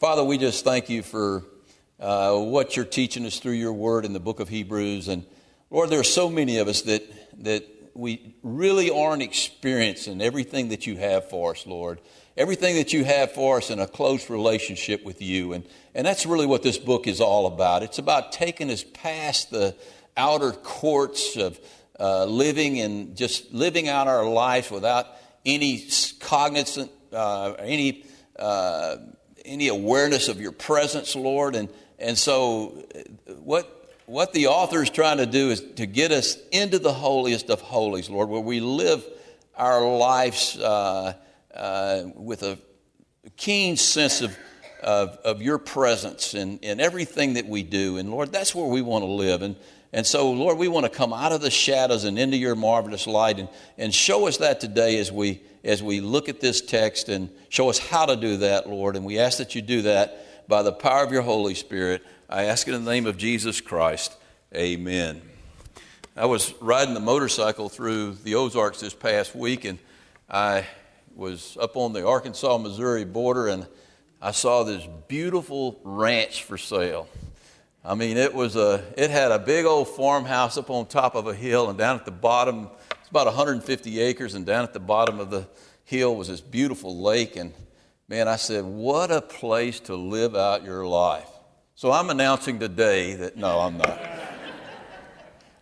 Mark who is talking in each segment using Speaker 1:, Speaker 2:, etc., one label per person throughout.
Speaker 1: Father, we just thank you for uh, what you're teaching us through your word in the book of Hebrews. And Lord, there are so many of us that, that we really aren't experiencing everything that you have for us, Lord. Everything that you have for us in a close relationship with you. And, and that's really what this book is all about. It's about taking us past the outer courts of uh, living and just living out our life without any cognizant, uh, any, uh, any awareness of your presence, Lord. And, and so, what, what the author is trying to do is to get us into the holiest of holies, Lord, where we live our lives uh, uh, with a keen sense of, of, of your presence in, in everything that we do. And Lord, that's where we want to live. And, and so, Lord, we want to come out of the shadows and into your marvelous light and, and show us that today as we, as we look at this text and show us how to do that, Lord. And we ask that you do that by the power of your Holy Spirit. I ask it in the name of Jesus Christ. Amen. I was riding the motorcycle through the Ozarks this past week, and I was up on the Arkansas Missouri border, and I saw this beautiful ranch for sale. I mean, it was a, it had a big old farmhouse up on top of a hill, and down at the bottom, it's about 150 acres, and down at the bottom of the hill was this beautiful lake. And man, I said, what a place to live out your life. So I'm announcing today that no, I'm not.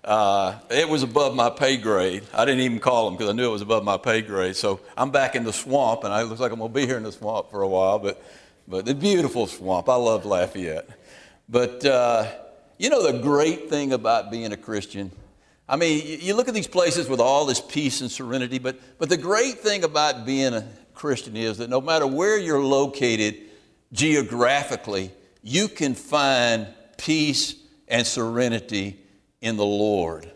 Speaker 1: Uh, it was above my pay grade. I didn't even call them because I knew it was above my pay grade. So I'm back in the swamp, and it looks like I'm going to be here in the swamp for a while. But, but the beautiful swamp. I love Lafayette. But uh, you know the great thing about being a Christian? I mean, you look at these places with all this peace and serenity, but, but the great thing about being a Christian is that no matter where you're located geographically, you can find peace and serenity in the Lord.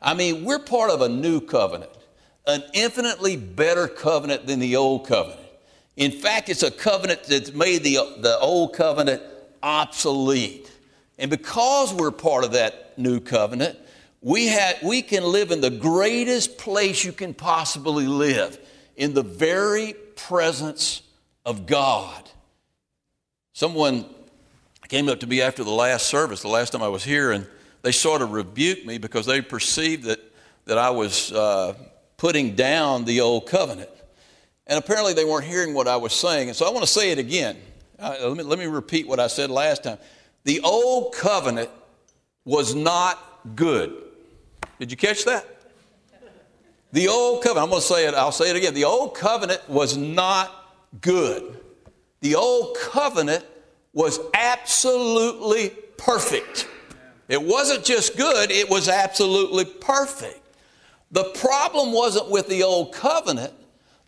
Speaker 1: I mean, we're part of a new covenant, an infinitely better covenant than the old covenant. In fact, it's a covenant that's made the, the old covenant obsolete. And because we're part of that new covenant, we, have, we can live in the greatest place you can possibly live, in the very presence of God. Someone came up to me after the last service, the last time I was here, and they sort of rebuked me because they perceived that, that I was uh, putting down the old covenant. And apparently they weren't hearing what I was saying. And so I want to say it again. Uh, let, me, let me repeat what I said last time. The old covenant was not good. Did you catch that? The old covenant, I'm going to say it, I'll say it again. The old covenant was not good. The old covenant was absolutely perfect. It wasn't just good, it was absolutely perfect. The problem wasn't with the old covenant,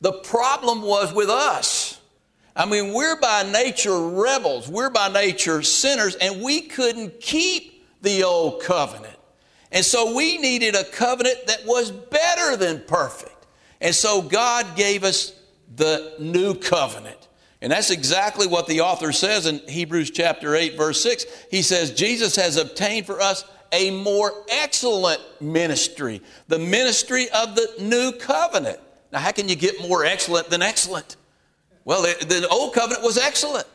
Speaker 1: the problem was with us. I mean, we're by nature rebels, we're by nature sinners, and we couldn't keep the old covenant. And so we needed a covenant that was better than perfect. And so God gave us the new covenant. And that's exactly what the author says in Hebrews chapter 8, verse 6. He says, Jesus has obtained for us a more excellent ministry, the ministry of the new covenant. Now, how can you get more excellent than excellent? Well, the, the old covenant was excellent.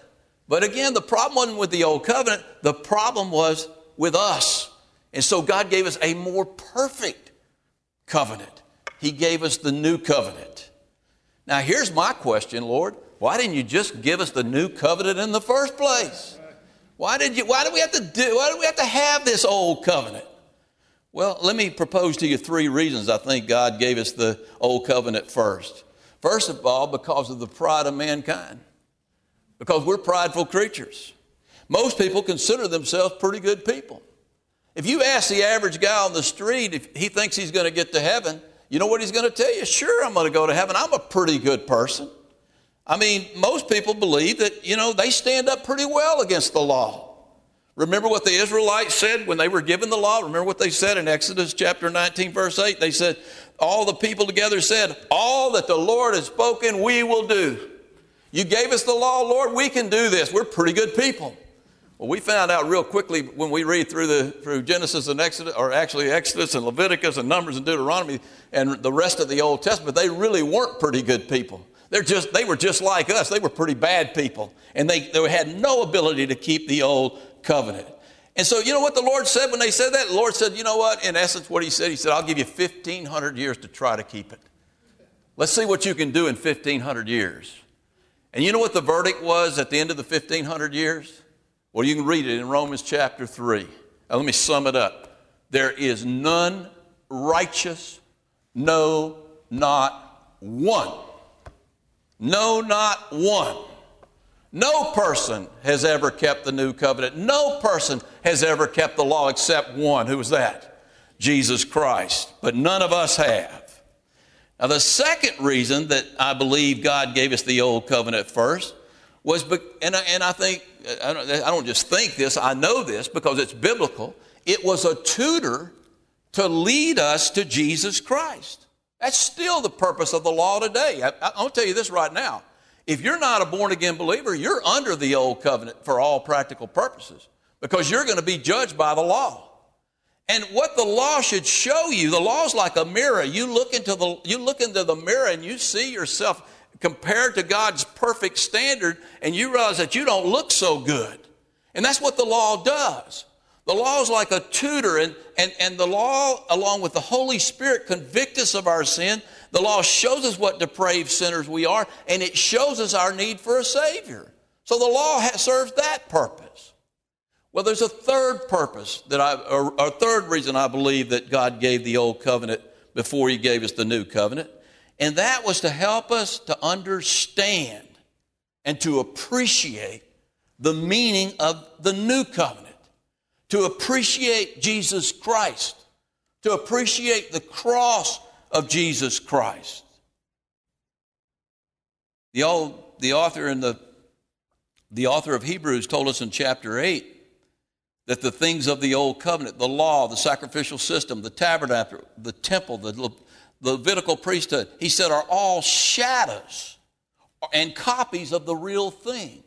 Speaker 1: But again, the problem wasn't with the old covenant, the problem was with us. And so God gave us a more perfect covenant. He gave us the new covenant. Now, here's my question, Lord. Why didn't you just give us the new covenant in the first place? Why did you why do we have to do why do we have to have this old covenant? Well, let me propose to you three reasons I think God gave us the old covenant first. First of all, because of the pride of mankind, because we're prideful creatures. Most people consider themselves pretty good people. If you ask the average guy on the street if he thinks he's going to get to heaven, you know what he's going to tell you? Sure, I'm going to go to heaven. I'm a pretty good person. I mean, most people believe that, you know, they stand up pretty well against the law. Remember what the Israelites said when they were given the law? Remember what they said in Exodus chapter 19, verse 8? They said, all the people together said, All that the Lord has spoken, we will do. You gave us the law, Lord, we can do this. We're pretty good people. Well, we found out real quickly when we read through the through Genesis and Exodus, or actually Exodus and Leviticus and Numbers and Deuteronomy and the rest of the Old Testament, they really weren't pretty good people. They're just, they were just like us. They were pretty bad people. And they, they had no ability to keep the old covenant. And so, you know what the Lord said when they said that? The Lord said, you know what? In essence, what He said, He said, I'll give you 1,500 years to try to keep it. Let's see what you can do in 1,500 years. And you know what the verdict was at the end of the 1,500 years? Well, you can read it in Romans chapter 3. Now, let me sum it up. There is none righteous, no, not one. No, not one. No person has ever kept the new covenant. No person has ever kept the law except one. Who was that? Jesus Christ. But none of us have. Now, the second reason that I believe God gave us the old covenant first was, and I, and I think, I don't, just think this, I know this because it's biblical. It was a tutor to lead us to Jesus Christ. That's still the purpose of the law today. I, I'll tell you this right now. If you're not a born again believer, you're under the old covenant for all practical purposes because you're going to be judged by the law. And what the law should show you, the law is like a mirror. You look into the, you look into the mirror and you see yourself compared to God's perfect standard and you realize that you don't look so good. And that's what the law does. The law is like a tutor, and, and, and the law, along with the Holy Spirit, convict us of our sin. The law shows us what depraved sinners we are, and it shows us our need for a Savior. So the law has, serves that purpose. Well, there's a third purpose that I, or a third reason I believe that God gave the old covenant before He gave us the new covenant, and that was to help us to understand and to appreciate the meaning of the new covenant to appreciate Jesus Christ, to appreciate the cross of Jesus Christ. The, old, the author in the the author of Hebrews told us in chapter 8 that the things of the old covenant, the law, the sacrificial system, the tabernacle, the temple, the, the Levitical priesthood, he said are all shadows and copies of the real thing.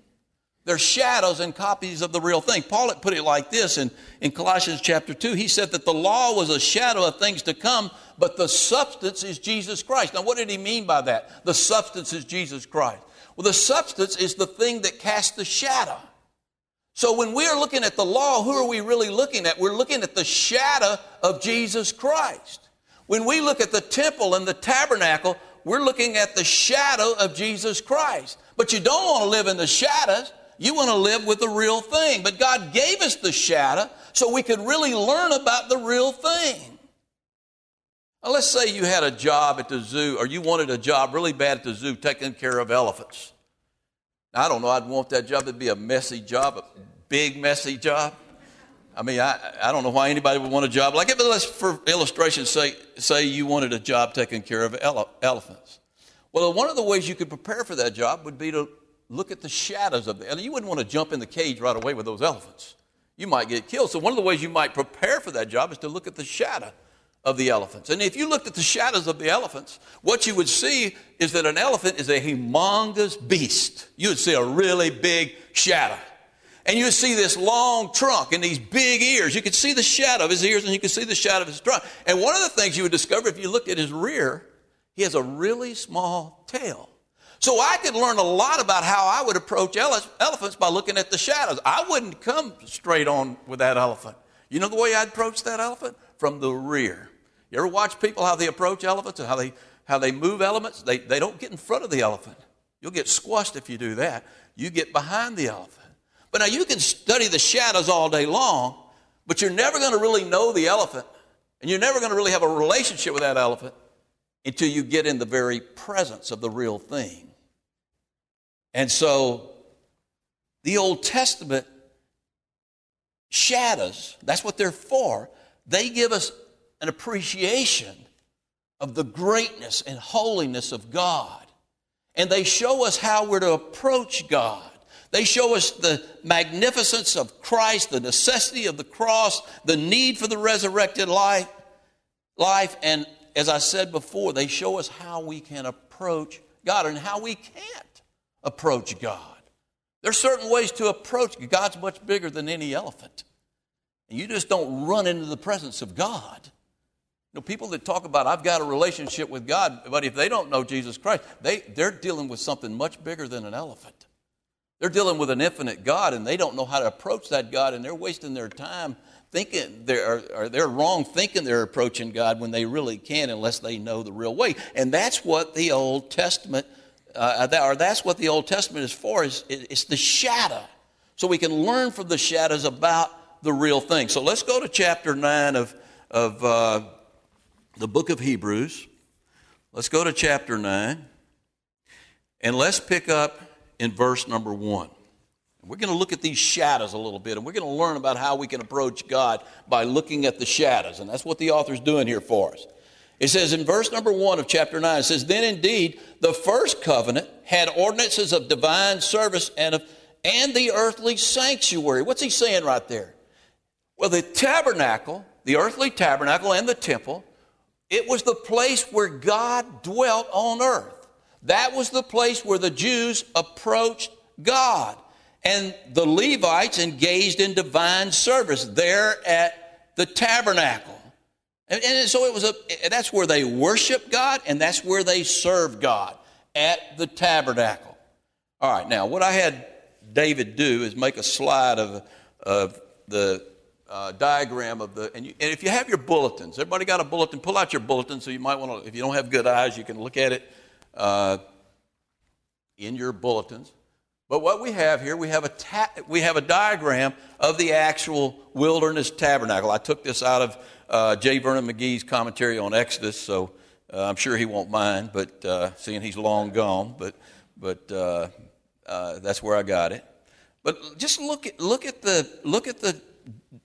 Speaker 1: They're shadows and copies of the real thing. Paul put it like this in, in Colossians chapter 2. He said that the law was a shadow of things to come, but the substance is Jesus Christ. Now, what did he mean by that? The substance is Jesus Christ. Well, the substance is the thing that casts the shadow. So when we are looking at the law, who are we really looking at? We're looking at the shadow of Jesus Christ. When we look at the temple and the tabernacle, we're looking at the shadow of Jesus Christ. But you don't want to live in the shadows. You want to live with the real thing. But God gave us the shadow so we could really learn about the real thing. Now, let's say you had a job at the zoo, or you wanted a job really bad at the zoo taking care of elephants. Now, I don't know, I'd want that job to be a messy job, a big, messy job. I mean, I, I don't know why anybody would want a job like it, but let's, for illustration, say, say you wanted a job taking care of ele- elephants. Well, one of the ways you could prepare for that job would be to look at the shadows of the and you wouldn't want to jump in the cage right away with those elephants. You might get killed. So one of the ways you might prepare for that job is to look at the shadow of the elephants. And if you looked at the shadows of the elephants what you would see is that an elephant is a humongous beast. You would see a really big shadow. And you would see this long trunk and these big ears. You could see the shadow of his ears and you could see the shadow of his trunk. And one of the things you would discover if you looked at his rear he has a really small tail so I could learn a lot about how I would approach ele- elephants by looking at the shadows. I wouldn't come straight on with that elephant. You know the way I'd approach that elephant? From the rear. You ever watch people how they approach elephants and how they, how they move elements? They, they don't get in front of the elephant. You'll get squashed if you do that. You get behind the elephant. But now you can study the shadows all day long, but you're never going to really know the elephant, and you're never going to really have a relationship with that elephant until you get in the very presence of the real thing. And so the Old Testament shadows, that's what they're for. They give us an appreciation of the greatness and holiness of God. And they show us how we're to approach God. They show us the magnificence of Christ, the necessity of the cross, the need for the resurrected life, life, and as I said before, they show us how we can approach God and how we can't approach God. There's certain ways to approach God. God's much bigger than any elephant. And you just don't run into the presence of God. You know, people that talk about I've got a relationship with God, but if they don't know Jesus Christ, they, they're dealing with something much bigger than an elephant. They're dealing with an infinite God, and they don't know how to approach that God, and they're wasting their time thinking they're, or they're wrong thinking they're approaching God when they really can't unless they know the real way. And that's what the Old Testament, uh, or that's what the Old Testament is for, is it's the shadow. So we can learn from the shadows about the real thing. So let's go to chapter 9 of, of uh, the book of Hebrews. Let's go to chapter 9, and let's pick up in verse number 1. We're going to look at these shadows a little bit, and we're going to learn about how we can approach God by looking at the shadows. And that's what the author's doing here for us. It says in verse number one of chapter 9, it says, Then indeed the first covenant had ordinances of divine service and, of, and the earthly sanctuary. What's he saying right there? Well, the tabernacle, the earthly tabernacle and the temple, it was the place where God dwelt on earth. That was the place where the Jews approached God and the Levites engaged in divine service there at the tabernacle. And, and so it was a, that's where they worship God and that's where they serve God at the tabernacle. All right, now what I had David do is make a slide of, of the uh, diagram of the, and, you, and, if you have your bulletins, everybody got a bulletin, pull out your bulletin so you might want to, if you don't have good eyes, you can look at it uh, in your bulletins. But what we have here, we have a, ta- we have a diagram of the actual wilderness tabernacle. I took this out of uh, J. Vernon McGee's commentary on Exodus, so uh, I'm sure he won't mind, but uh, seeing he's long gone, but, but uh, uh, that's where I got it. But just look at, look, at the, look at the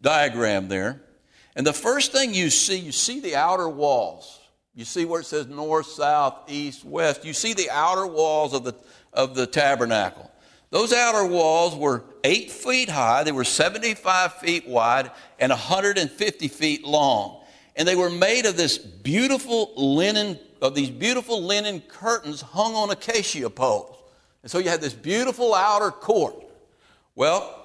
Speaker 1: diagram there. And the first thing you see, you see the outer walls. You see where it says north, south, east, west. You see the outer walls of the, of the tabernacle. Those outer walls were eight feet high, they were 75 feet wide, and 150 feet long. And they were made of this beautiful linen, of these beautiful linen curtains hung on acacia poles. And so you had this beautiful outer court. Well,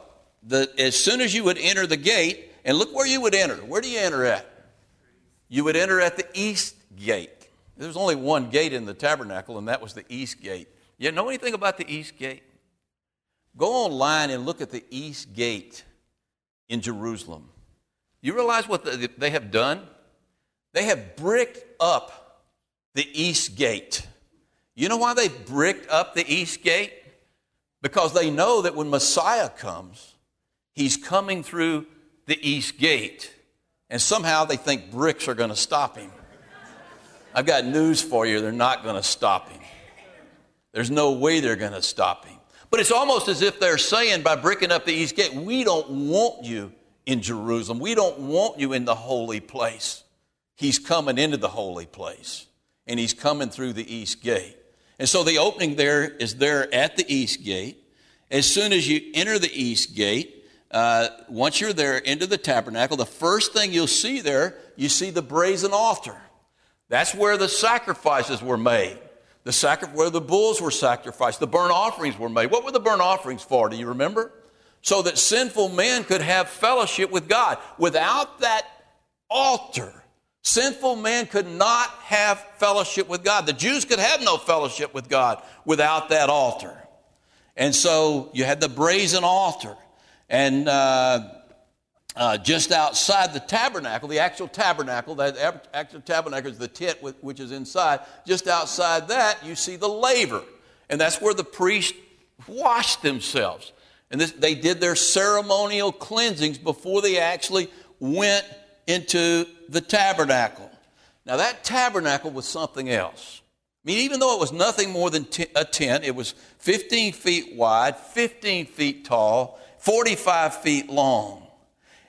Speaker 1: the, as soon as you would enter the gate, and look where you would enter. Where do you enter at? You would enter at the east gate. There was only one gate in the tabernacle, and that was the east gate. You know anything about the east gate? Go online and look at the East Gate in Jerusalem. You realize what they have done? They have bricked up the East Gate. You know why they bricked up the East Gate? Because they know that when Messiah comes, he's coming through the East Gate. And somehow they think bricks are going to stop him. I've got news for you they're not going to stop him. There's no way they're going to stop him. But it's almost as if they're saying by bricking up the east gate, we don't want you in Jerusalem. We don't want you in the holy place. He's coming into the holy place, and he's coming through the east gate. And so the opening there is there at the east gate. As soon as you enter the east gate, uh, once you're there into the tabernacle, the first thing you'll see there, you see the brazen altar. That's where the sacrifices were made the where the bulls were sacrificed, the burnt offerings were made. What were the burnt offerings for? Do you remember? So that sinful men could have fellowship with God. Without that altar, sinful men could not have fellowship with God. The Jews could have no fellowship with God without that altar. And so you had the brazen altar. And uh, uh, just outside the tabernacle, the actual tabernacle, the actual tabernacle is the tent which is inside. Just outside that, you see the laver. And that's where the priests washed themselves. And this, they did their ceremonial cleansings before they actually went into the tabernacle. Now, that tabernacle was something else. I mean, even though it was nothing more than t- a tent, it was 15 feet wide, 15 feet tall, 45 feet long.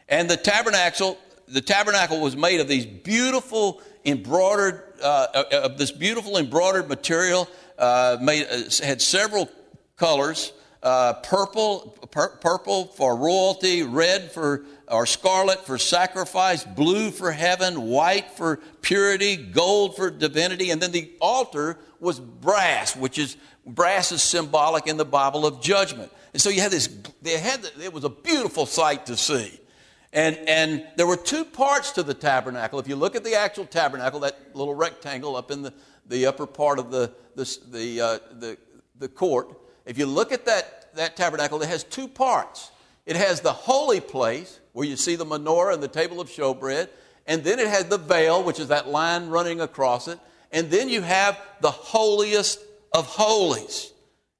Speaker 1: And the tabernacle, the tabernacle was made of these beautiful embroidered, uh, uh, of this beautiful embroidered material. Uh, made uh, had several colors: uh, purple, pur- purple for royalty, red for or scarlet for sacrifice, blue for heaven, white for purity, gold for divinity, and then the altar was brass, which is brass is symbolic in the Bible of judgment. And so you had this. They had it was a beautiful sight to see. And, and there were two parts to the tabernacle. If you look at the actual tabernacle, that little rectangle up in the, the upper part of the, the, the, uh, the, the court, if you look at that, that tabernacle, it has two parts. It has the holy place, where you see the menorah and the table of showbread, and then it has the veil, which is that line running across it, and then you have the holiest of holies.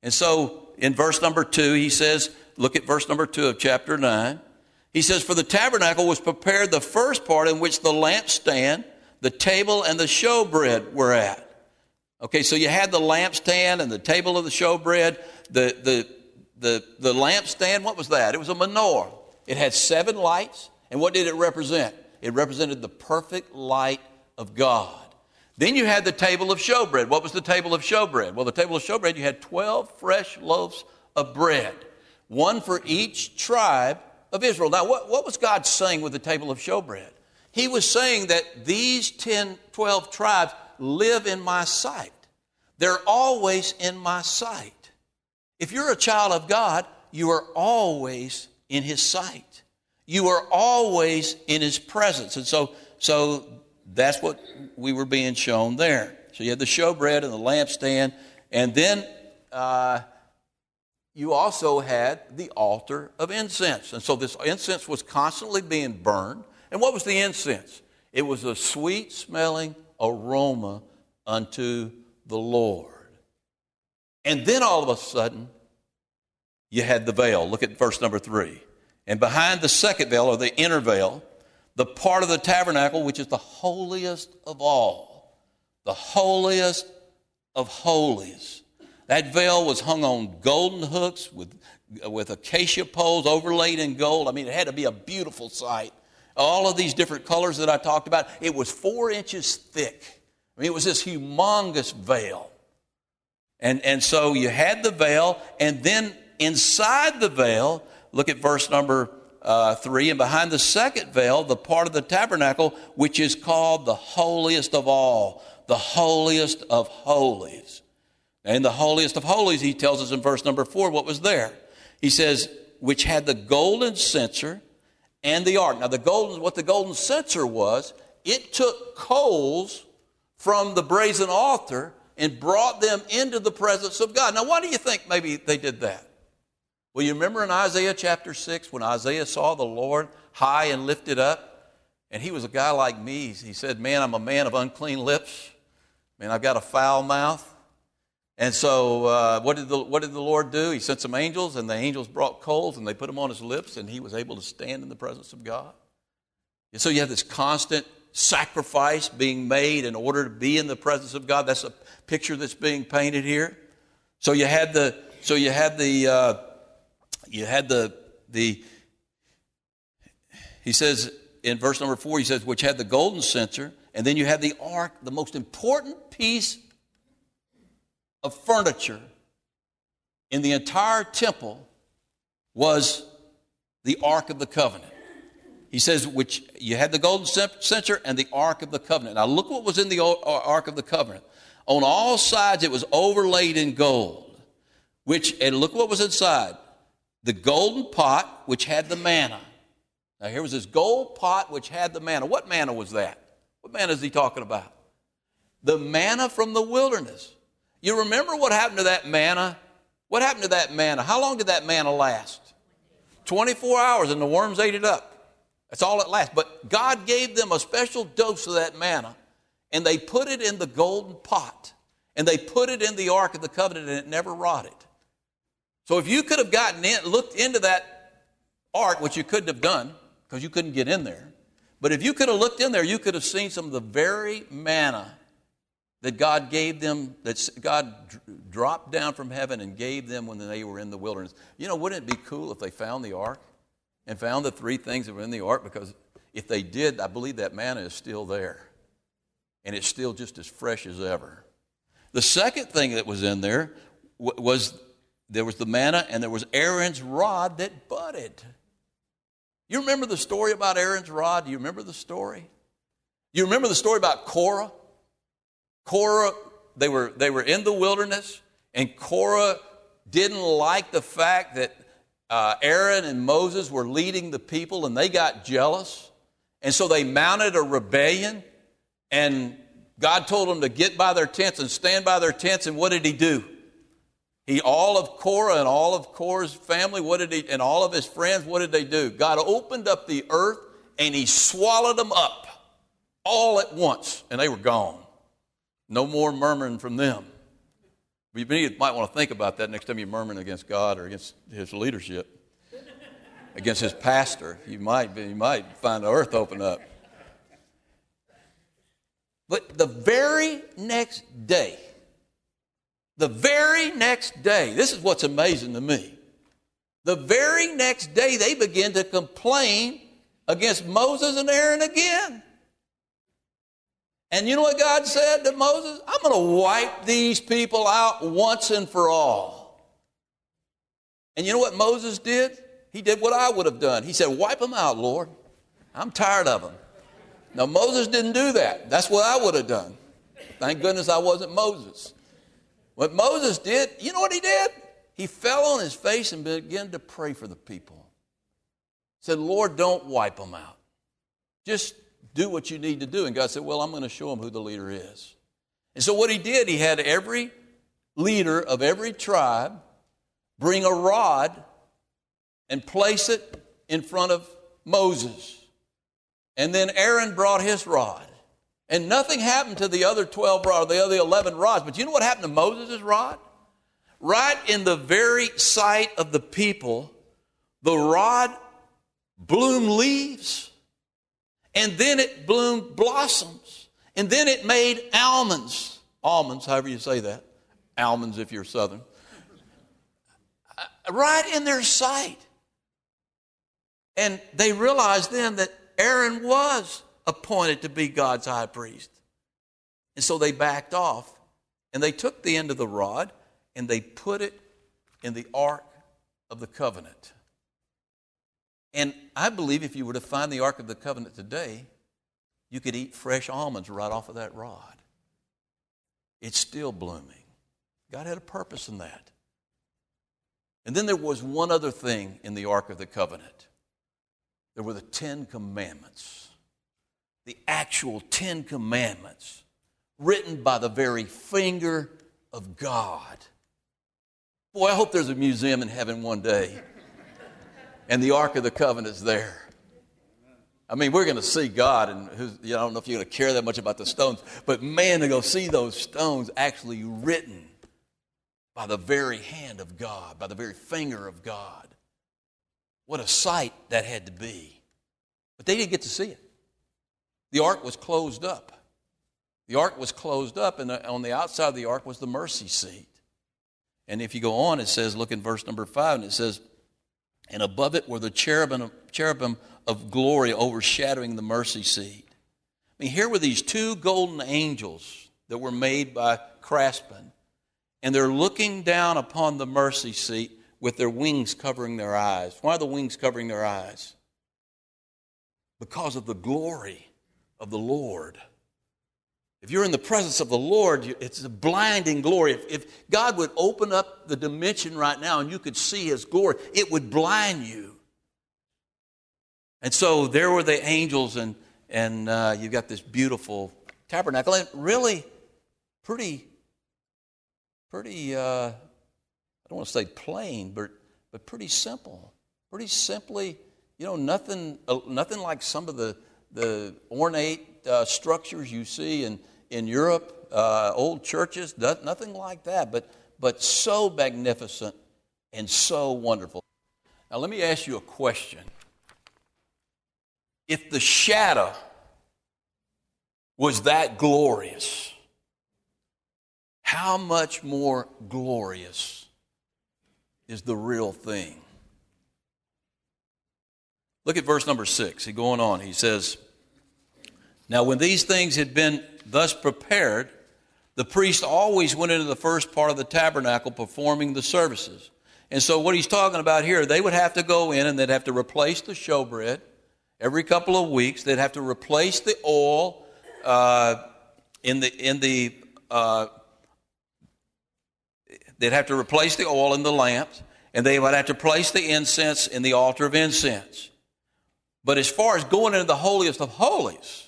Speaker 1: And so in verse number two, he says, look at verse number two of chapter 9. He says, For the tabernacle was prepared the first part in which the lampstand, the table, and the showbread were at. Okay, so you had the lampstand and the table of the showbread. The, the, the, the lampstand, what was that? It was a menorah. It had seven lights. And what did it represent? It represented the perfect light of God. Then you had the table of showbread. What was the table of showbread? Well, the table of showbread, you had 12 fresh loaves of bread, one for each tribe of Israel. Now, what, what was God saying with the table of showbread? He was saying that these 10, 12 tribes live in my sight. They're always in my sight. If you're a child of God, you are always in His sight. You are always in His presence. And so, so that's what we were being shown there. So you had the showbread and the lampstand, and then uh, you also had the altar of incense. And so this incense was constantly being burned. And what was the incense? It was a sweet smelling aroma unto the Lord. And then all of a sudden, you had the veil. Look at verse number three. And behind the second veil, or the inner veil, the part of the tabernacle which is the holiest of all, the holiest of holies. That veil was hung on golden hooks with, with acacia poles overlaid in gold. I mean, it had to be a beautiful sight. All of these different colors that I talked about, it was four inches thick. I mean, it was this humongous veil. And, and so you had the veil, and then inside the veil, look at verse number uh, 3 and behind the second veil, the part of the tabernacle which is called the holiest of all, the holiest of holies. And the holiest of holies, he tells us in verse number 4 what was there. He says, which had the golden censer and the ark. Now, the golden, what the golden censer was, it took coals from the brazen altar and brought them into the presence of God. Now, why do you think maybe they did that? Well, you remember in Isaiah chapter 6 when Isaiah saw the Lord high and lifted up? And he was a guy like me. He said, Man, I'm a man of unclean lips. Man, I've got a foul mouth. And so, uh, what, did the, what did the Lord do? He sent some angels, and the angels brought coals, and they put them on his lips, and he was able to stand in the presence of God. And so, you have this constant sacrifice being made in order to be in the presence of God. That's a picture that's being painted here. So, you had the, so you had the, uh, you had the, the, he says in verse number four, he says, which had the golden censer, and then you had the ark, the most important piece of furniture in the entire temple was the Ark of the Covenant. He says, which you had the golden censer and the Ark of the Covenant. Now, look what was in the uh, Ark of the Covenant. On all sides, it was overlaid in gold, which, and look what was inside the golden pot which had the manna. Now, here was this gold pot which had the manna. What manna was that? What manna is he talking about? The manna from the wilderness. You remember what happened to that manna? What happened to that manna? How long did that manna last? 24 hours, and the worms ate it up. That's all it lasts. But God gave them a special dose of that manna, and they put it in the golden pot, and they put it in the Ark of the Covenant, and it never rotted. So if you could have gotten in, looked into that ark, which you couldn't have done because you couldn't get in there, but if you could have looked in there, you could have seen some of the very manna that God gave them, that God dropped down from heaven and gave them when they were in the wilderness. You know, wouldn't it be cool if they found the ark and found the three things that were in the ark? Because if they did, I believe that manna is still there. And it's still just as fresh as ever. The second thing that was in there was there was the manna, and there was Aaron's rod that budded. You remember the story about Aaron's rod? Do you remember the story? You remember the story about Korah? Korah, they were, they were in the wilderness, and Korah didn't like the fact that uh, Aaron and Moses were leading the people and they got jealous. And so they mounted a rebellion. And God told them to get by their tents and stand by their tents. And what did he do? He, all of Korah and all of Korah's family, what did he, and all of his friends, what did they do? God opened up the earth and he swallowed them up all at once, and they were gone. No more murmuring from them. You might want to think about that next time you're murmuring against God or against his leadership, against his pastor. You might, you might find the earth open up. But the very next day, the very next day, this is what's amazing to me. The very next day, they begin to complain against Moses and Aaron again. And you know what God said to Moses? I'm going to wipe these people out once and for all. And you know what Moses did? He did what I would have done. He said, Wipe them out, Lord. I'm tired of them. Now, Moses didn't do that. That's what I would have done. Thank goodness I wasn't Moses. What Moses did, you know what he did? He fell on his face and began to pray for the people. He said, Lord, don't wipe them out. Just do what you need to do. And God said, Well, I'm going to show them who the leader is. And so what he did, he had every leader of every tribe bring a rod and place it in front of Moses. And then Aaron brought his rod. And nothing happened to the other 12 rods, the other 11 rods. But you know what happened to Moses' rod? Right in the very sight of the people, the rod bloomed leaves. And then it bloomed blossoms. And then it made almonds. Almonds, however you say that. Almonds if you're southern. Uh, right in their sight. And they realized then that Aaron was appointed to be God's high priest. And so they backed off and they took the end of the rod and they put it in the Ark of the Covenant. And I believe if you were to find the Ark of the Covenant today, you could eat fresh almonds right off of that rod. It's still blooming. God had a purpose in that. And then there was one other thing in the Ark of the Covenant there were the Ten Commandments the actual Ten Commandments written by the very finger of God. Boy, I hope there's a museum in heaven one day and the Ark of the Covenant is there. I mean, we're going to see God, and you know, I don't know if you're going to care that much about the stones, but man, to go see those stones actually written by the very hand of God, by the very finger of God. What a sight that had to be. But they didn't get to see it. The ark was closed up. The ark was closed up, and on the outside of the ark was the mercy seat. And if you go on, it says, look in verse number five, and it says, and above it were the cherubim, cherubim of glory overshadowing the mercy seat. I mean, here were these two golden angels that were made by craftsmen, and they're looking down upon the mercy seat with their wings covering their eyes. Why are the wings covering their eyes? Because of the glory of the Lord. If you're in the presence of the Lord, it's a blinding glory. If, if, God would open up the dimension right now and you could see His glory, it would blind you. And so there were the angels, and, and uh, you've got this beautiful tabernacle. And really, pretty, pretty, uh, I don't want to say plain, but, but pretty simple. Pretty simply, you know, nothing, uh, nothing like some of the the ornate uh, structures you see in, in Europe, uh, old churches, nothing like that, but, but so magnificent and so wonderful. Now, let me ask you a question. If the shadow was that glorious, how much more glorious is the real thing? Look at verse number six. He going on. He says, now, when these things had been thus prepared, the priest always went into the first part of the tabernacle performing the services. And so, what he's talking about here, they would have to go in and they'd have to replace the showbread every couple of weeks. They'd have to replace the oil uh, in the in the uh, they'd have to replace the oil in the lamps, and they would have to place the incense in the altar of incense. But as far as going into the holiest of holies,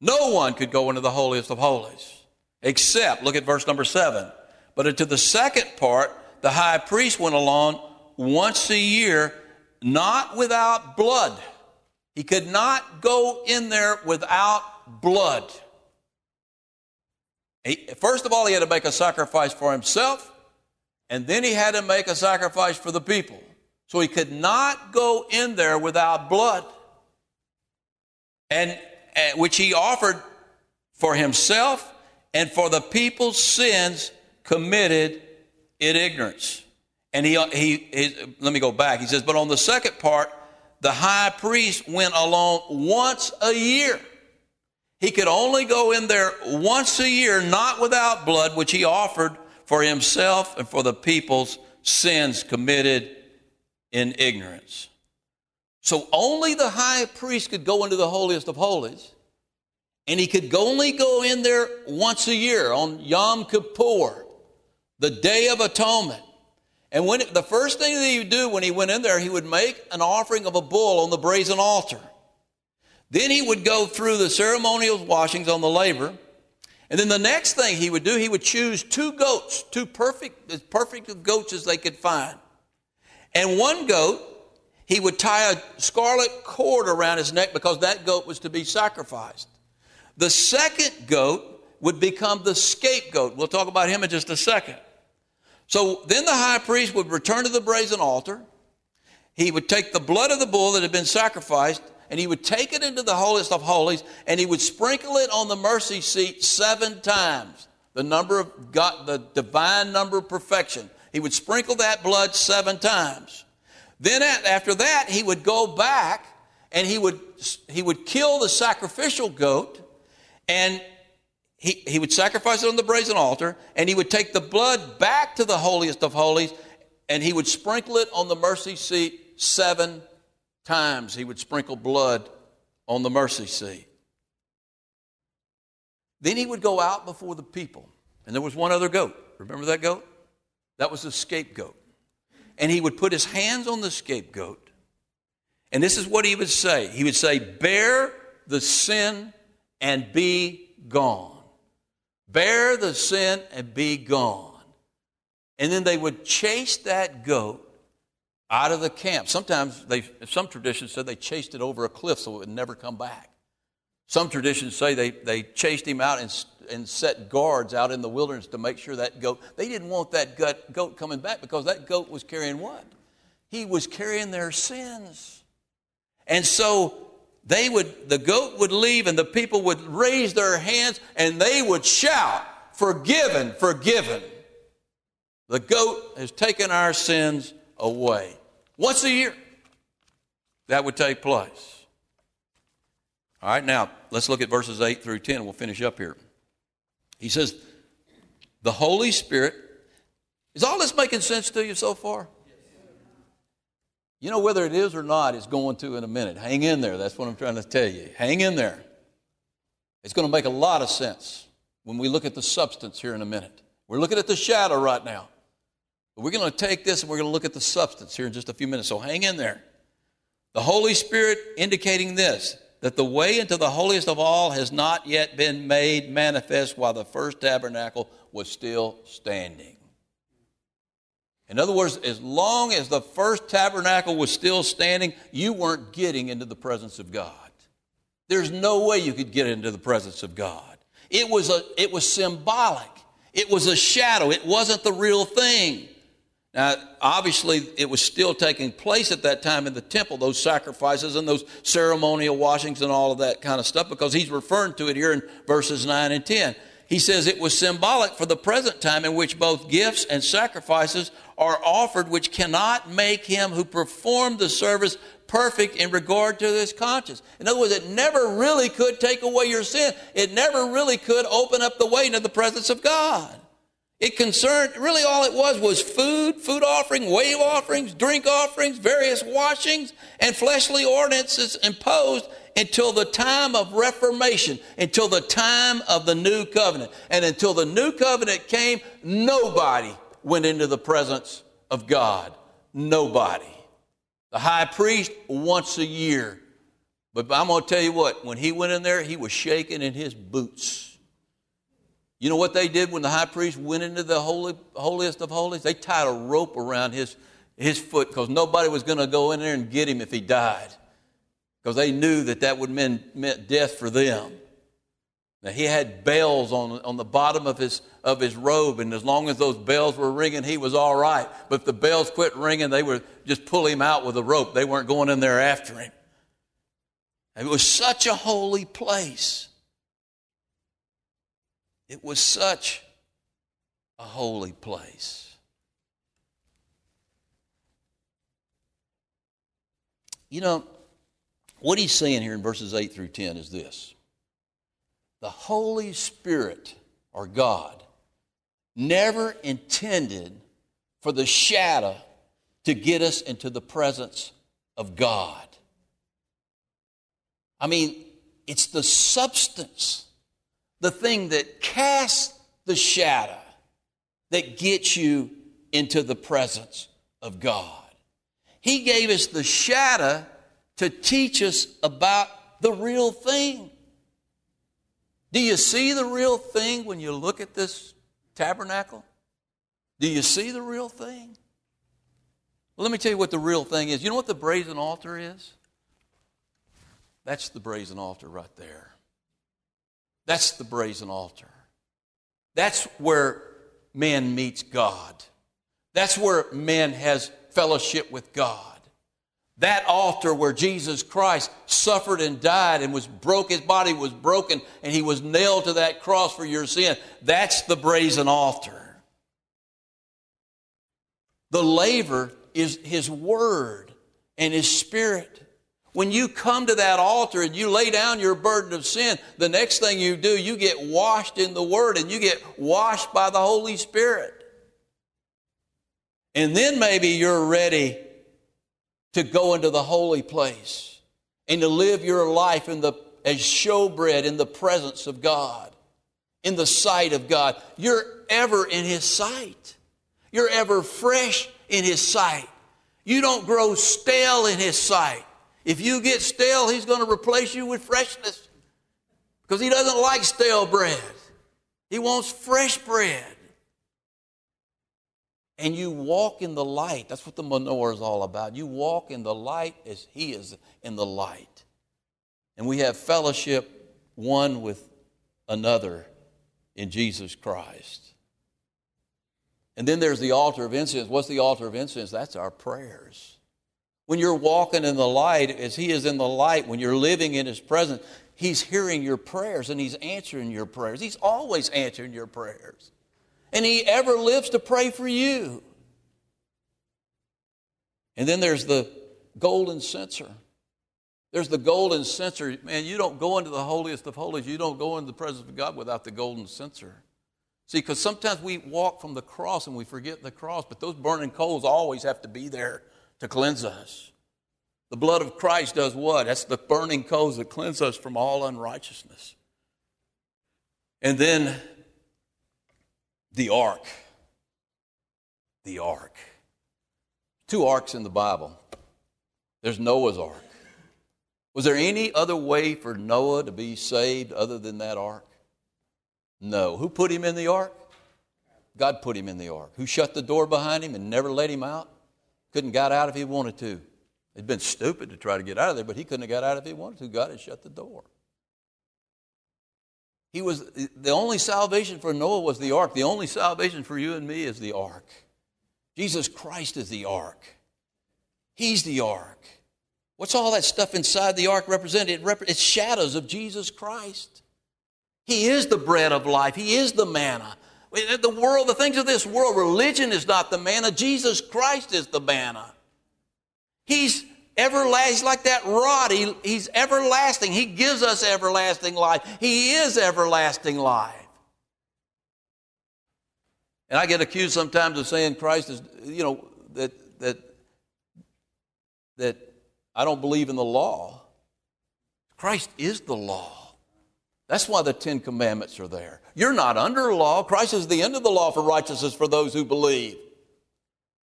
Speaker 1: no one could go into the holiest of holies except, look at verse number seven. But into the second part, the high priest went along once a year, not without blood. He could not go in there without blood. He, first of all, he had to make a sacrifice for himself, and then he had to make a sacrifice for the people. So he could not go in there without blood, and, and Eh, which he offered for himself and for the people's sins committed in ignorance. And he, he, he, let me go back. He says, but on the second part, the high priest went along once a year. He could only go in there once a year, not without blood, which he offered for himself and for the people's sins committed in ignorance. So only the high priest could go into the holiest of holies, and he could only go in there once a year on Yom Kippur, the Day of Atonement. And when it, the first thing that he would do when he went in there, he would make an offering of a bull on the brazen altar. Then he would go through the ceremonial washings on the laver. And then the next thing he would do, he would choose two goats, two perfect, as perfect goats as they could find. And one goat, he would tie a scarlet cord around his neck because that goat was to be sacrificed. The second goat would become the scapegoat. We'll talk about him in just a second. So then the high priest would return to the brazen altar. He would take the blood of the bull that had been sacrificed and he would take it into the holiest of holies and he would sprinkle it on the mercy seat seven times. The number of God, the divine number of perfection. He would sprinkle that blood seven times. Then after that, he would go back and he would, he would kill the sacrificial goat and he, he would sacrifice it on the brazen altar, and he would take the blood back to the holiest of holies, and he would sprinkle it on the mercy seat seven times. He would sprinkle blood on the mercy seat. Then he would go out before the people, and there was one other goat. Remember that goat? That was the scapegoat. And he would put his hands on the scapegoat, and this is what he would say He would say, Bear the sin and be gone. Bear the sin and be gone. And then they would chase that goat out of the camp. Sometimes they, some traditions said they chased it over a cliff so it would never come back. Some traditions say they, they chased him out and, and set guards out in the wilderness to make sure that goat, they didn't want that gut, goat coming back because that goat was carrying what? He was carrying their sins. And so they would, the goat would leave and the people would raise their hands and they would shout, Forgiven, forgiven. The goat has taken our sins away. Once a year, that would take place. All right, now let's look at verses 8 through 10 we'll finish up here. He says, The Holy Spirit, is all this making sense to you so far? You know, whether it is or not, it's going to in a minute. Hang in there. That's what I'm trying to tell you. Hang in there. It's going to make a lot of sense when we look at the substance here in a minute. We're looking at the shadow right now. But we're going to take this and we're going to look at the substance here in just a few minutes. So hang in there. The Holy Spirit indicating this that the way into the holiest of all has not yet been made manifest while the first tabernacle was still standing. In other words, as long as the first tabernacle was still standing, you weren't getting into the presence of God. There's no way you could get into the presence of God. It was, a, it was symbolic, it was a shadow, it wasn't the real thing. Now, obviously, it was still taking place at that time in the temple, those sacrifices and those ceremonial washings and all of that kind of stuff, because he's referring to it here in verses 9 and 10. He says it was symbolic for the present time in which both gifts and sacrifices are offered, which cannot make him who performed the service perfect in regard to his conscience. In other words, it never really could take away your sin. It never really could open up the way into the presence of God. It concerned, really all it was was food, food offering, wave offerings, drink offerings, various washings, and fleshly ordinances imposed until the time of reformation, until the time of the new covenant. And until the new covenant came, nobody went into the presence of God. Nobody. The high priest, once a year. But I'm going to tell you what, when he went in there, he was shaking in his boots. You know what they did when the high priest went into the holy, holiest of holies? They tied a rope around his, his foot because nobody was going to go in there and get him if he died. Because they knew that that would mean meant death for them. Now, he had bells on, on the bottom of his, of his robe, and as long as those bells were ringing, he was all right. But if the bells quit ringing, they would just pull him out with a rope. They weren't going in there after him. It was such a holy place. It was such a holy place. You know, what he's saying here in verses 8 through 10 is this the Holy Spirit, or God, never intended for the shadow to get us into the presence of God. I mean, it's the substance, the thing that casts the shadow, that gets you into the presence of God. He gave us the shadow to teach us about the real thing. Do you see the real thing when you look at this tabernacle? Do you see the real thing? Well, let me tell you what the real thing is. You know what the brazen altar is? That's the brazen altar right there. That's the brazen altar. That's where man meets God. That's where man has fellowship with God. That altar where Jesus Christ suffered and died and was broke, his body was broken, and he was nailed to that cross for your sin. That's the brazen altar. The laver is his word and his spirit. When you come to that altar and you lay down your burden of sin, the next thing you do, you get washed in the Word and you get washed by the Holy Spirit. And then maybe you're ready to go into the holy place and to live your life in the, as showbread in the presence of God, in the sight of God. You're ever in His sight. You're ever fresh in His sight. You don't grow stale in His sight. If you get stale, He's going to replace you with freshness because He doesn't like stale bread. He wants fresh bread and you walk in the light. That's what the menorah is all about. You walk in the light as He is in the light. And we have fellowship one with another in Jesus Christ. And then there's the altar of incense. What's the altar of incense? That's our prayers. When you're walking in the light, as He is in the light, when you're living in His presence, He's hearing your prayers and He's answering your prayers. He's always answering your prayers and He ever lives to pray for you. And then there's the golden censer. There's the golden censer. Man, you don't go into the holiest of holies, you don't go into the presence of God without the golden censer. See, because sometimes we walk from the cross and we forget the cross, but those burning coals always have to be there to cleanse us. The blood of Christ does what? That's the burning coals that cleanse us from all unrighteousness. And then the ark. The ark. Two arks in the Bible. There's Noah's ark. Was there any other way for Noah to be saved other than that ark? No. Who put him in the ark? God put him in the ark. Who shut the door behind him and never let him out? Couldn't got out if he wanted to. It'd been stupid to try to get out of there, but he couldn't have got out if he wanted to. God had shut the door. He was the only salvation for Noah was the ark. The only salvation for you and me is the ark. Jesus Christ is the ark. He's the ark. What's all that stuff inside the ark represent? It rep- it's shadows of Jesus Christ. He is the bread of life. He is the manna. The world, the things of this world, religion is not the manna. Jesus Christ is the manna. He's everlasting. Like that rod. He, he's everlasting. He gives us everlasting life. He is everlasting life. And I get accused sometimes of saying Christ is, you know, that that that I don't believe in the law. Christ is the law. That's why the Ten Commandments are there. You're not under law. Christ is the end of the law for righteousness for those who believe.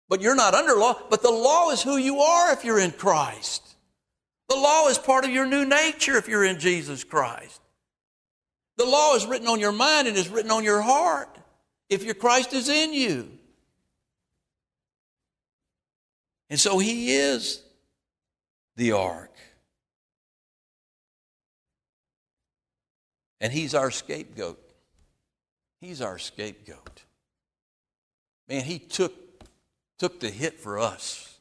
Speaker 1: But you're not under law. But the law is who you are if you're in Christ. The law is part of your new nature if you're in Jesus Christ. The law is written on your mind and is written on your heart if your Christ is in you. And so he is the ark. And he's our scapegoat. He's our scapegoat. Man, he took, took the hit for us.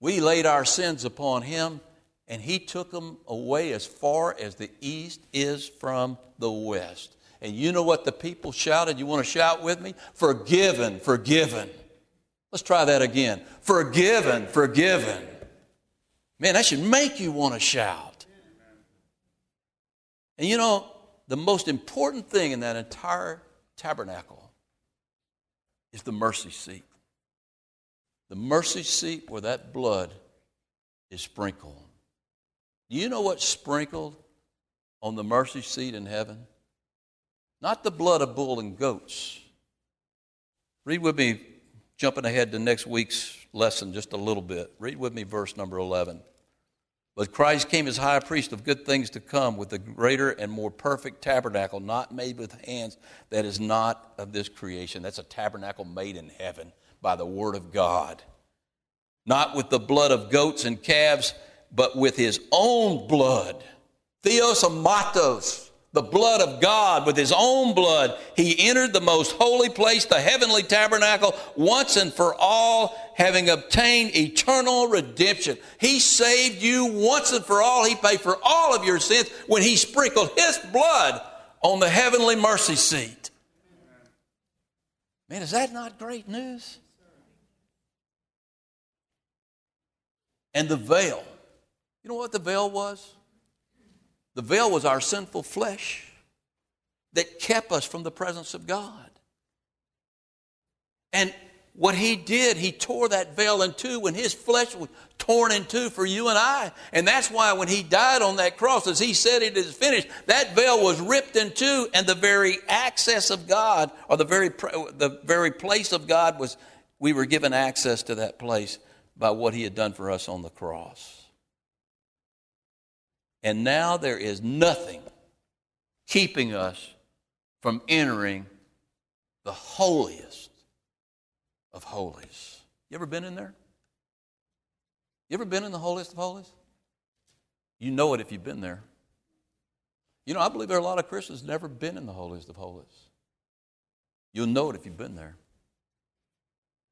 Speaker 1: We laid our sins upon him, and he took them away as far as the east is from the west. And you know what the people shouted? You want to shout with me? Forgiven, forgiven. Let's try that again. Forgiven, forgiven. Man, that should make you want to shout. And you know, the most important thing in that entire tabernacle is the mercy seat. The mercy seat where that blood is sprinkled. Do you know what's sprinkled on the mercy seat in heaven? Not the blood of bull and goats. Read with me jumping ahead to next week's lesson just a little bit. Read with me verse number 11. But Christ came as high priest of good things to come with a greater and more perfect tabernacle, not made with hands, that is not of this creation. That's a tabernacle made in heaven by the word of God. Not with the blood of goats and calves, but with his own blood. Theos amatos the blood of God with his own blood, he entered the most holy place, the heavenly tabernacle, once and for all, having obtained eternal redemption. He saved you once and for all. He paid for all of your sins when he sprinkled his blood on the heavenly mercy seat. Man, is that not great news? And the veil. You know what the veil was? The veil was our sinful flesh that kept us from the presence of God. And what he did, he tore that veil in two when his flesh was torn in two for you and I. And that's why when he died on that cross, as he said it is finished, that veil was ripped in two, and the very access of God, or the very, the very place of God, was we were given access to that place by what he had done for us on the cross. And now there is nothing keeping us from entering the holiest of holies. You ever been in there? You ever been in the holiest of holies? You know it if you've been there. You know, I believe there are a lot of Christians never been in the holiest of holies. You'll know it if you've been there.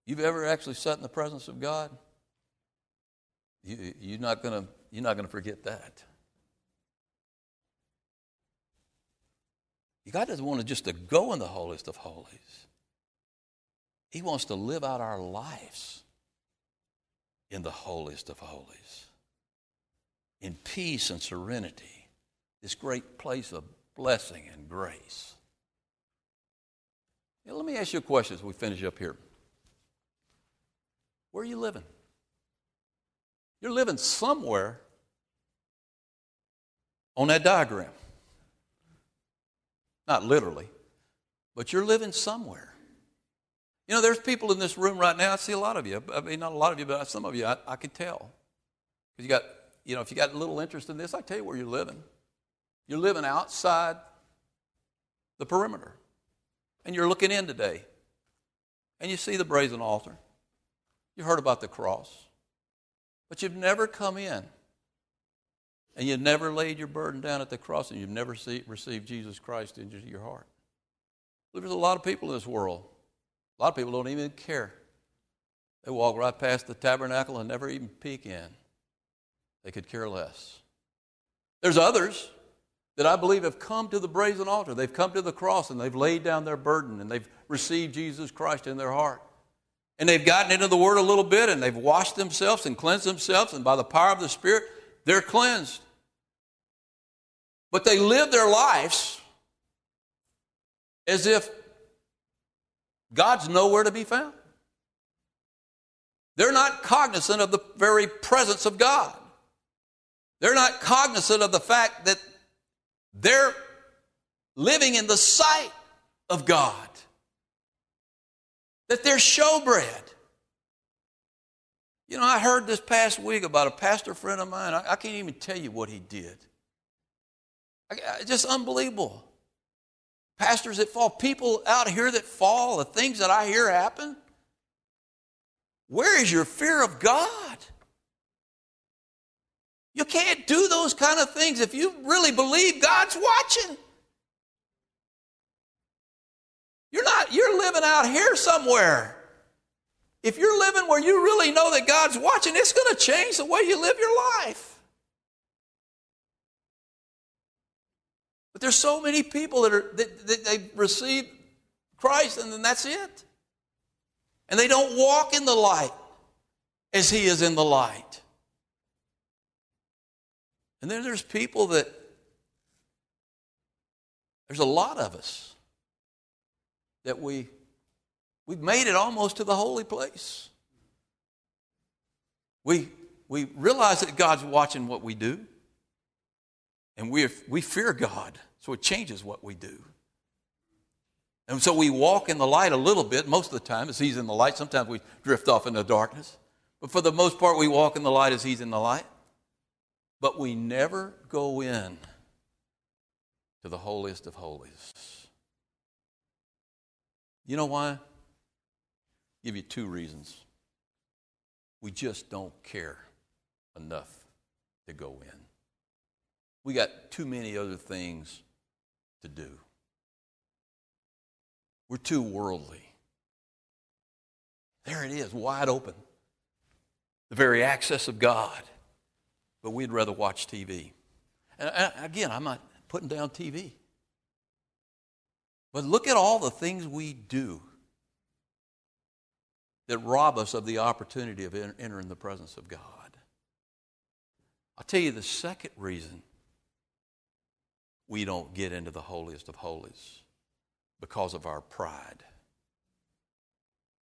Speaker 1: You've ever actually sat in the presence of God? You, you're not going to forget that. God doesn't want to just to go in the holiest of holies. He wants to live out our lives in the holiest of holies. In peace and serenity. This great place of blessing and grace. Now, let me ask you a question as we finish up here. Where are you living? You're living somewhere on that diagram. Not literally, but you're living somewhere. You know, there's people in this room right now. I see a lot of you. I mean, not a lot of you, but some of you, I, I can tell. Because you got, you know, if you got a little interest in this, I tell you where you're living. You're living outside the perimeter. And you're looking in today. And you see the brazen altar. You heard about the cross. But you've never come in and you've never laid your burden down at the cross and you've never see, received Jesus Christ into your heart. There's a lot of people in this world. A lot of people don't even care. They walk right past the tabernacle and never even peek in. They could care less. There's others that I believe have come to the brazen altar. They've come to the cross and they've laid down their burden and they've received Jesus Christ in their heart. And they've gotten into the Word a little bit and they've washed themselves and cleansed themselves, and by the power of the Spirit, they're cleansed. But they live their lives as if God's nowhere to be found. They're not cognizant of the very presence of God. They're not cognizant of the fact that they're living in the sight of God. that they're showbread. You know, I heard this past week about a pastor friend of mine. I, I can't even tell you what he did. I, I, just unbelievable. Pastors that fall, people out here that fall, the things that I hear happen. Where is your fear of God? You can't do those kind of things if you really believe God's watching. You're not, you're living out here somewhere. If you're living where you really know that God's watching, it's going to change the way you live your life. There's so many people that are that, that they've received Christ and then that's it. And they don't walk in the light as he is in the light. And then there's people that there's a lot of us that we we've made it almost to the holy place. We we realize that God's watching what we do. And we, we fear God, so it changes what we do. And so we walk in the light a little bit. Most of the time, as He's in the light. Sometimes we drift off into darkness. But for the most part, we walk in the light as He's in the light. But we never go in to the holiest of holies. You know why? I'll give you two reasons. We just don't care enough to go in. We got too many other things to do. We're too worldly. There it is, wide open. The very access of God. But we'd rather watch TV. And again, I'm not putting down TV. But look at all the things we do that rob us of the opportunity of entering the presence of God. I'll tell you the second reason we don't get into the holiest of holies because of our pride.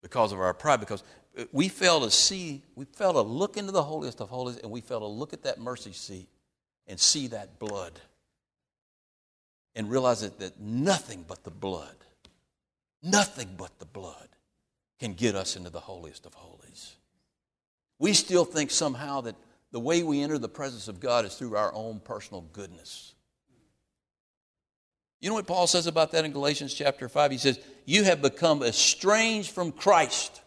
Speaker 1: Because of our pride, because we fail to see, we fail to look into the holiest of holies, and we fail to look at that mercy seat and see that blood and realize that, that nothing but the blood, nothing but the blood can get us into the holiest of holies. We still think somehow that the way we enter the presence of God is through our own personal goodness. You know what Paul says about that in Galatians chapter 5? He says, You have become estranged from Christ,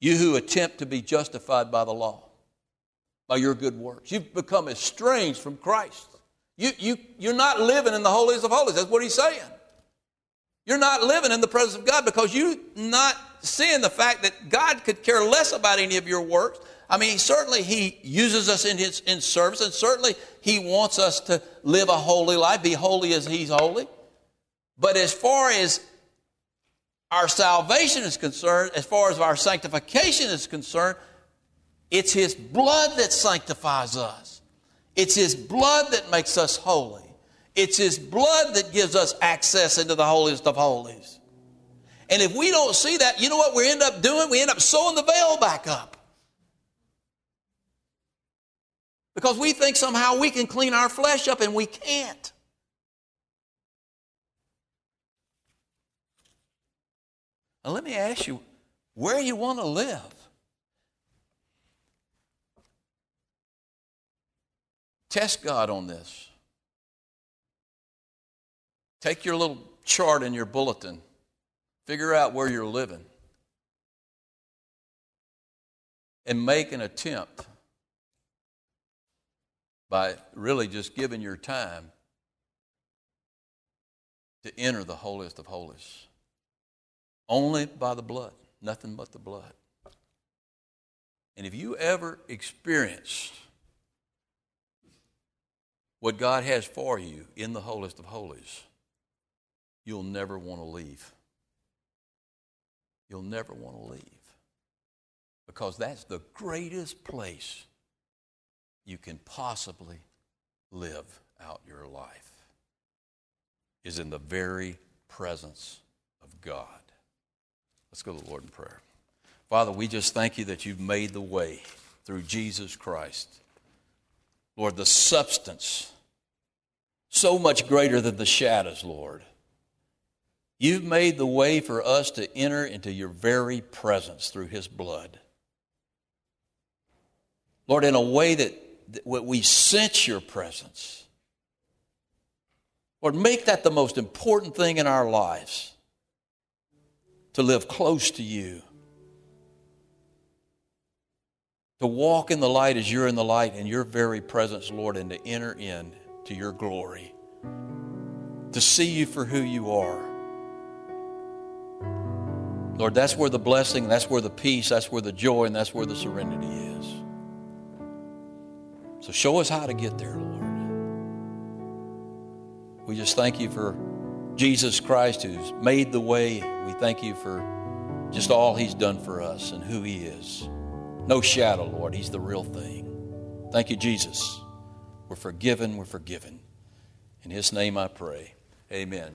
Speaker 1: you who attempt to be justified by the law, by your good works. You've become estranged from Christ. You, you, you're not living in the holiest of holies. That's what he's saying. You're not living in the presence of God because you're not seeing the fact that God could care less about any of your works. I mean, certainly He uses us in His in service, and certainly He wants us to live a holy life, be holy as He's holy. But as far as our salvation is concerned, as far as our sanctification is concerned, it's His blood that sanctifies us. It's His blood that makes us holy. It's His blood that gives us access into the holiest of holies. And if we don't see that, you know what we end up doing? We end up sewing the veil back up. Because we think somehow we can clean our flesh up and we can't. Now, let me ask you where you want to live. Test God on this. Take your little chart in your bulletin, figure out where you're living, and make an attempt by really just giving your time to enter the holiest of holies. Only by the blood, nothing but the blood. And if you ever experienced what God has for you in the holiest of holies, you'll never want to leave. You'll never want to leave. Because that's the greatest place you can possibly live out your life is in the very presence of God. Let's go to the Lord in prayer. Father, we just thank you that you've made the way through Jesus Christ. Lord, the substance, so much greater than the shadows, Lord. You've made the way for us to enter into your very presence through his blood. Lord, in a way that, we sense your presence. Lord, make that the most important thing in our lives to live close to you, to walk in the light as you're in the light in your very presence, Lord, and to enter in to your glory, to see you for who you are. Lord, that's where the blessing, that's where the peace, that's where the joy, and that's where the serenity is. So show us how to get there, Lord. We just thank you for Jesus Christ who's made the way. We thank you for just all he's done for us and who he is. No shadow, Lord. He's the real thing. Thank you, Jesus. We're forgiven. We're forgiven. In his name I pray. Amen.